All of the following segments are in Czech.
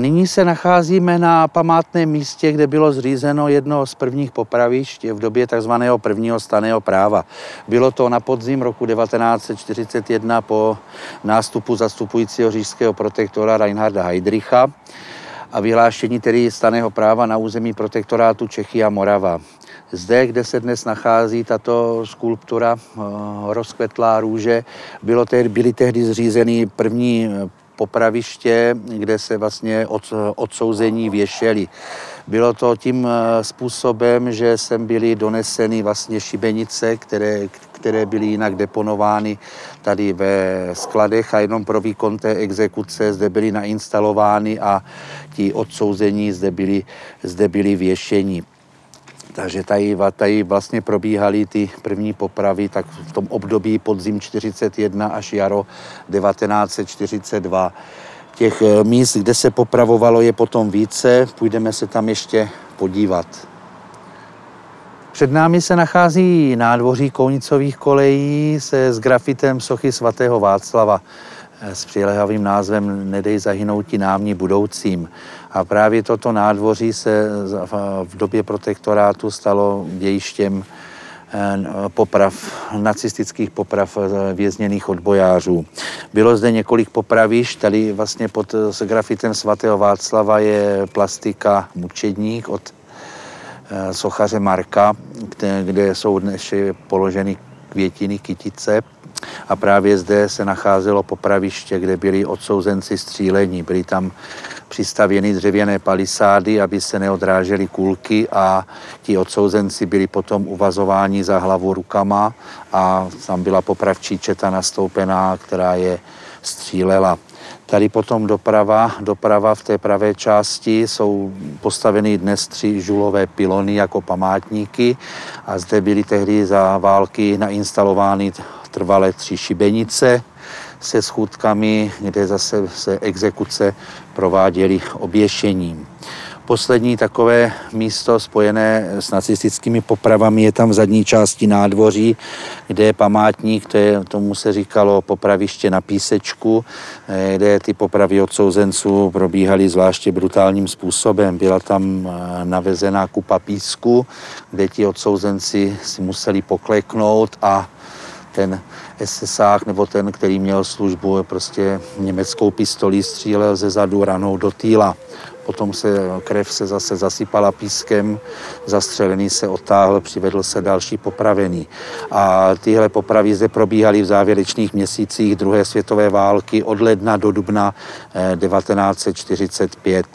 Nyní se nacházíme na památném místě, kde bylo zřízeno jedno z prvních popravišť v době tzv. prvního staného práva. Bylo to na podzim roku 1941 po nástupu zastupujícího říšského protektora Reinharda Heydricha a vyhlášení tedy staného práva na území protektorátu Čechy a Morava. Zde, kde se dnes nachází tato skulptura eh, rozkvetlá růže, bylo tehdy, byly tehdy zřízeny první popraviště, kde se vlastně od, odsouzení věšeli. Bylo to tím eh, způsobem, že sem byly doneseny vlastně šibenice, které, které byly jinak deponovány tady ve skladech a jenom pro výkon té exekuce zde byly nainstalovány a ti odsouzení zde byli, zde byli věšeni. Takže tady, tady vlastně probíhaly ty první popravy tak v tom období podzim 41 až jaro 1942. Těch eh, míst, kde se popravovalo, je potom více. Půjdeme se tam ještě podívat. Před námi se nachází nádvoří Kounicových kolejí se s grafitem sochy svatého Václava s přilehavým názvem Nedej zahynouti námní budoucím. A právě toto nádvoří se v době protektorátu stalo dějištěm eh, poprav, nacistických poprav eh, vězněných odbojářů. Bylo zde několik popravišť, tady vlastně pod s grafitem svatého Václava je plastika Mučedník od eh, sochaře Marka, kde, kde jsou dnes položeny květiny kytice a právě zde se nacházelo popraviště, kde byli odsouzenci střílení. Byly tam přistavěny dřevěné palisády, aby se neodrážely kulky a ti odsouzenci byli potom uvazováni za hlavu rukama a tam byla popravčí četa nastoupená, která je střílela. Tady potom doprava, doprava v té pravé části jsou postaveny dnes tři žulové pilony jako památníky a zde byly tehdy za války nainstalovány trvalé tři šibenice se schůdkami, kde zase se exekuce prováděly oběšením. Poslední takové místo spojené s nacistickými popravami je tam v zadní části nádvoří, kde je památník, to je, tomu se říkalo popraviště na písečku, eh, kde ty popravy odsouzenců probíhaly zvláště brutálním způsobem. Byla tam eh, navezená kupa písku, kde ti odsouzenci si museli pokleknout a ten SSák nebo ten, který měl službu, prostě německou pistolí střílel ze zadu ranou do týla. Potom se krev se zase zasypala pískem, zastřelený se otáhl, přivedl se další popravený. A tyhle popravy zde probíhaly v závěrečných měsících druhé světové války od ledna do dubna 1945.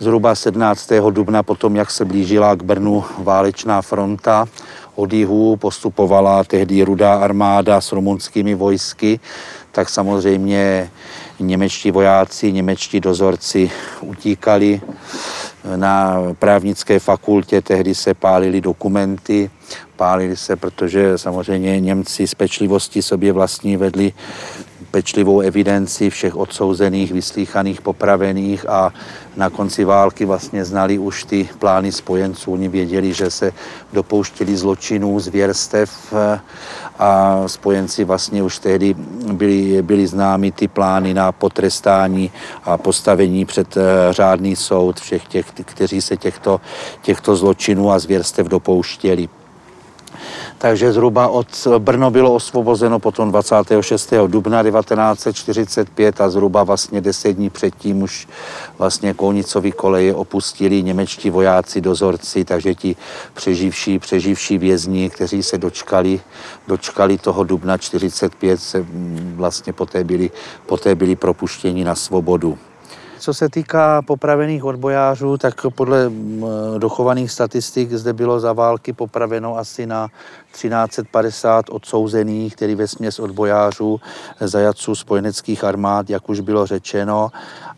Zhruba 17. dubna potom, jak se blížila k Brnu válečná fronta, od jihu postupovala tehdy rudá armáda s rumunskými vojsky, tak samozřejmě němečtí vojáci, němečtí dozorci utíkali. Na právnické fakultě tehdy se pálily dokumenty, pálili se, protože samozřejmě Němci z pečlivosti sobě vlastní vedli pečlivou evidenci všech odsouzených, vyslíchaných, popravených a na konci války vlastně znali už ty plány spojenců. Oni věděli, že se dopouštěli zločinů, zvěrstev a spojenci vlastně už tehdy byli, byli známi ty plány na potrestání a postavení před eh, řádný soud všech těch, kteří se těchto, těchto zločinů a zvěrstev dopouštěli takže zhruba od Brno bylo osvobozeno potom 26. dubna 1945 a zhruba vlastně deset dní předtím už vlastně Kounicový koleje opustili němečtí vojáci, dozorci, takže ti přeživší, přeživší vězni, kteří se dočkali, dočkali toho dubna 45, se vlastně poté byli, poté byli propuštěni na svobodu. Co se týká popravených odbojářů, tak podle dochovaných statistik zde bylo za války popraveno asi na 1350 odsouzených, který ve směs odbojářů, zajatců spojeneckých armád, jak už bylo řečeno.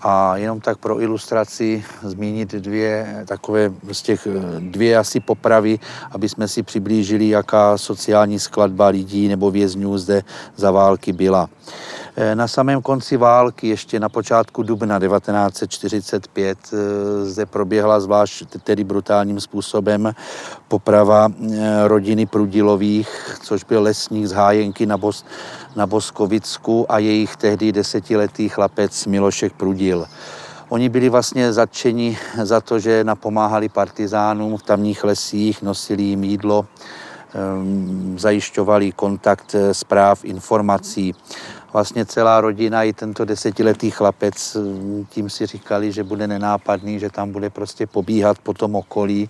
A jenom tak pro ilustraci zmínit dvě takové z těch dvě asi popravy, aby jsme si přiblížili, jaká sociální skladba lidí nebo vězňů zde za války byla. Eh, na samém konci války, ještě na počátku dubna 1945, eh, zde proběhla zvlášť tedy brutálním způsobem poprava eh, rodiny Prudilových, což byl lesník z Hájenky na, Bos, na Boskovicku a jejich tehdy desetiletý chlapec Milošek Prudil. Oni byli vlastně zatčeni za to, že napomáhali partizánům v tamních lesích, nosili jim jídlo, zajišťovali kontakt eh, zpráv, informací. Vlastně celá rodina i tento desetiletý chlapec, hm, tím si říkali, že bude nenápadný, že tam bude prostě pobíhat po tom okolí.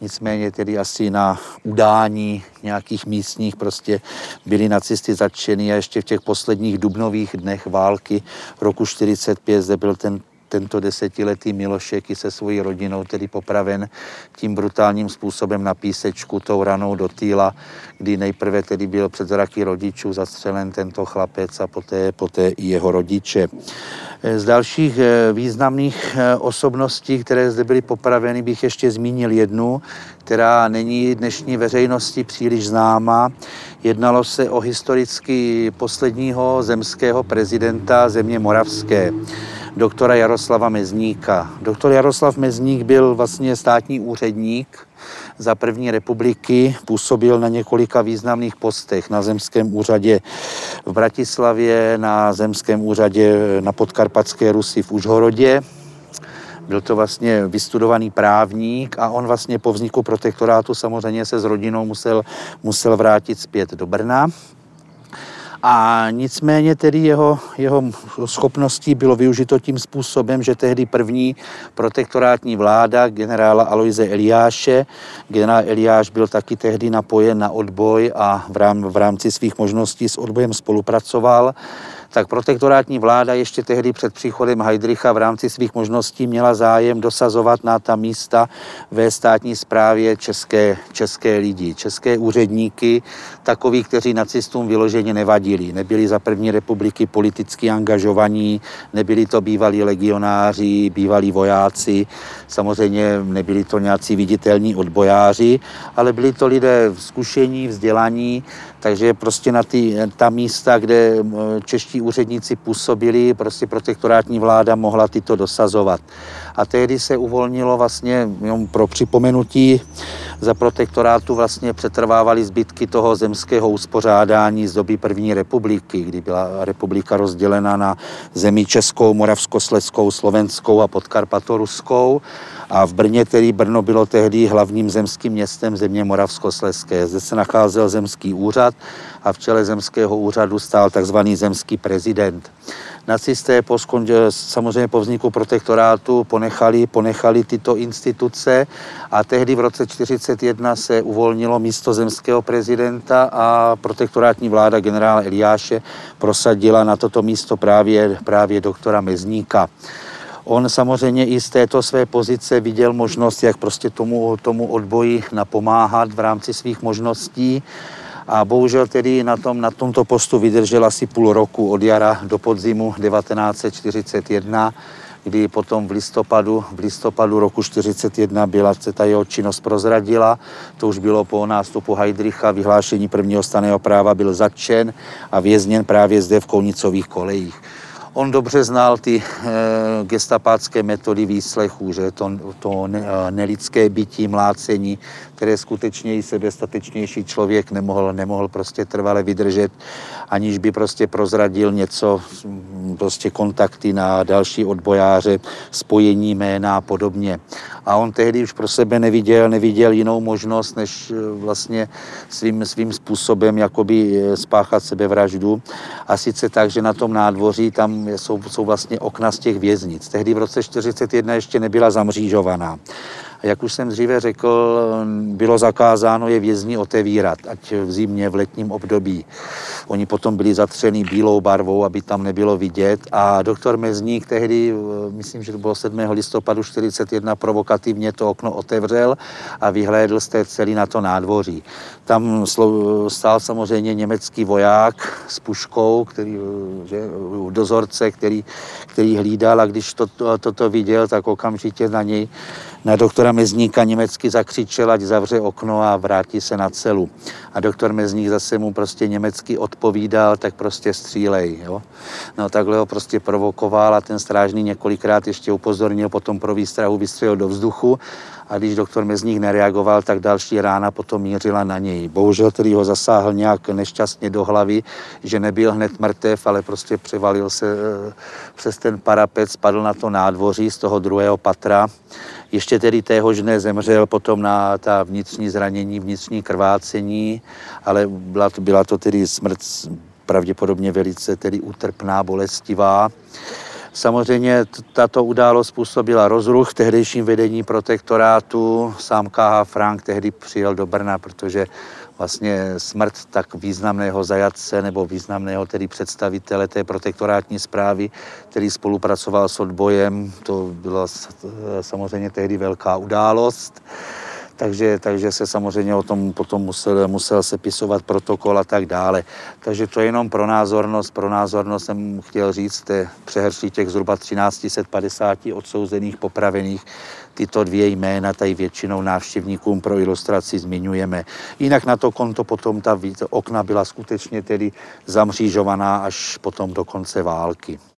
Nicméně tedy asi na udání nějakých místních prostě byli nacisty zatčeni a ještě v těch posledních dubnových dnech války roku 45 zde byl ten tento desetiletý Milošek i se svojí rodinou tedy popraven tím brutálním způsobem na písečku, tou ranou do týla, kdy nejprve tedy byl před zraky rodičů zastřelen tento chlapec a poté, poté i jeho rodiče. Z dalších eh, významných eh, osobností, které zde byly popraveny, bych ještě zmínil jednu, která není dnešní veřejnosti příliš známa. Jednalo se o historicky posledního zemského prezidenta země Moravské doktora Jaroslava Mezníka. Doktor Jaroslav Mezník byl vlastně státní úředník za první republiky, působil na několika významných postech na zemském úřadě v Bratislavě, na zemském úřadě na podkarpatské Rusy v Užhorodě, byl to vlastně vystudovaný právník a on vlastně po vzniku protektorátu samozřejmě se s rodinou musel, musel vrátit zpět do Brna. A nicméně tedy jeho, jeho schopností bylo využito tím způsobem, že tehdy první protektorátní vláda generála Aloise Eliáše, generál Eliáš byl taky tehdy napojen na odboj a v, rám, v rámci svých možností s odbojem spolupracoval, tak protektorátní vláda ještě tehdy před příchodem Heidricha v rámci svých možností měla zájem dosazovat na ta místa ve státní správě české, české lidi, české úředníky, takový, kteří nacistům vyloženě nevadili. Nebyli za první republiky politicky angažovaní, nebyli to bývalí legionáři, bývalí vojáci, samozřejmě nebyli to nějací viditelní odbojáři, ale byli to lidé zkušení, vzdělaní, takže prostě na ty, ta místa, kde čeští úředníci působili, prostě protektorátní vláda mohla tyto dosazovat. A tehdy se uvolnilo vlastně, jenom pro připomenutí, za protektorátu vlastně přetrvávaly zbytky toho zemského uspořádání z doby první republiky, kdy byla republika rozdělena na zemi Českou, Moravskoslezskou, Slovenskou a Podkarpatoruskou. A v Brně, tedy Brno bylo tehdy hlavním zemským městem země Moravskoslezské. Zde se nacházel zemský úřad a v čele zemského úřadu stál takzvaný zemský prezident. Nacisté po skonče, samozřejmě po vzniku protektorátu ponechali, ponechali tyto instituce a tehdy v roce 1941 se uvolnilo místo zemského prezidenta a protektorátní vláda generála Eliáše prosadila na toto místo právě, právě doktora Mezníka. On samozřejmě i z této své pozice viděl možnost, jak prostě tomu, tomu odboji napomáhat v rámci svých možností. A bohužel tedy na, tom, na tomto postu vydržel asi půl roku od jara do podzimu 1941, kdy potom v listopadu, v listopadu roku 1941 byla se ta jeho činnost prozradila. To už bylo po nástupu Heidricha, vyhlášení prvního staného práva byl zatčen a vězněn právě zde v Kounicových kolejích. On dobře znal ty e, gestapácké metody výslechů, že to, to ne, eh, nelidské bytí, mlácení, které skutečně i sebestatečnější člověk nemohl, nemohl prostě trvale vydržet, aniž by prostě prozradil něco, prostě kontakty na další odbojáře, spojení jména a podobně. A on tehdy už pro sebe neviděl, neviděl jinou možnost, než eh, vlastně svým, svým způsobem jakoby spáchat sebevraždu. A sice tak, že na tom nádvoří tam jsou, jsou vlastně okna z těch věznic. Tehdy v roce 1941 ještě nebyla zamřížovaná. Jak už jsem dříve řekl, bylo zakázáno je vězni otevírat, ať v zimě, v letním období. Oni potom byli zatřeni bílou barvou, aby tam nebylo vidět. A doktor Mezník tehdy, myslím, že to bylo 7. listopadu 41, provokativně to okno otevřel a vyhlédl z té celý na to nádvoří. Tam stál samozřejmě německý voják s puškou, který, že, dozorce, který, který hlídal a když to, to, toto viděl, tak okamžitě na něj, na doktora Mezníka německy zakřičel, ať zavře okno a vrátí se na celu. A doktor Mezník zase mu prostě německy odpovídal, tak prostě střílej. Jo? No takhle ho prostě provokoval a ten strážný několikrát ještě upozornil, potom pro výstrahu vystřelil do vzduchu a když doktor Mezník nereagoval, tak další rána potom mířila na něj. Bohužel tedy ho zasáhl nějak nešťastně do hlavy, že nebyl hned mrtev, ale prostě převalil se eh, přes ten parapet, spadl na to nádvoří z toho druhého patra. Ještě tedy téhož dne zemřel potom na ta vnitřní zranění, vnitřní krvácení, ale byla to, byla to tedy smrt pravděpodobně velice tedy útrpná, bolestivá. Samozřejmě tato událost způsobila rozruch tehdejším vedení protektorátu. Sám K.H. Frank tehdy přijel do Brna, protože vlastně smrt tak významného zajatce nebo významného tedy představitele té protektorátní zprávy, který spolupracoval s odbojem, to byla samozřejmě tehdy velká událost takže, takže se samozřejmě o tom potom musel, musel sepisovat protokol a tak dále. Takže to je jenom pro názornost. Pro názornost jsem chtěl říct, té přehrší těch zhruba 1350 odsouzených, popravených, tyto dvě jména tady většinou návštěvníkům pro ilustraci zmiňujeme. Jinak na to konto potom ta okna byla skutečně tedy zamřížovaná až potom do konce války.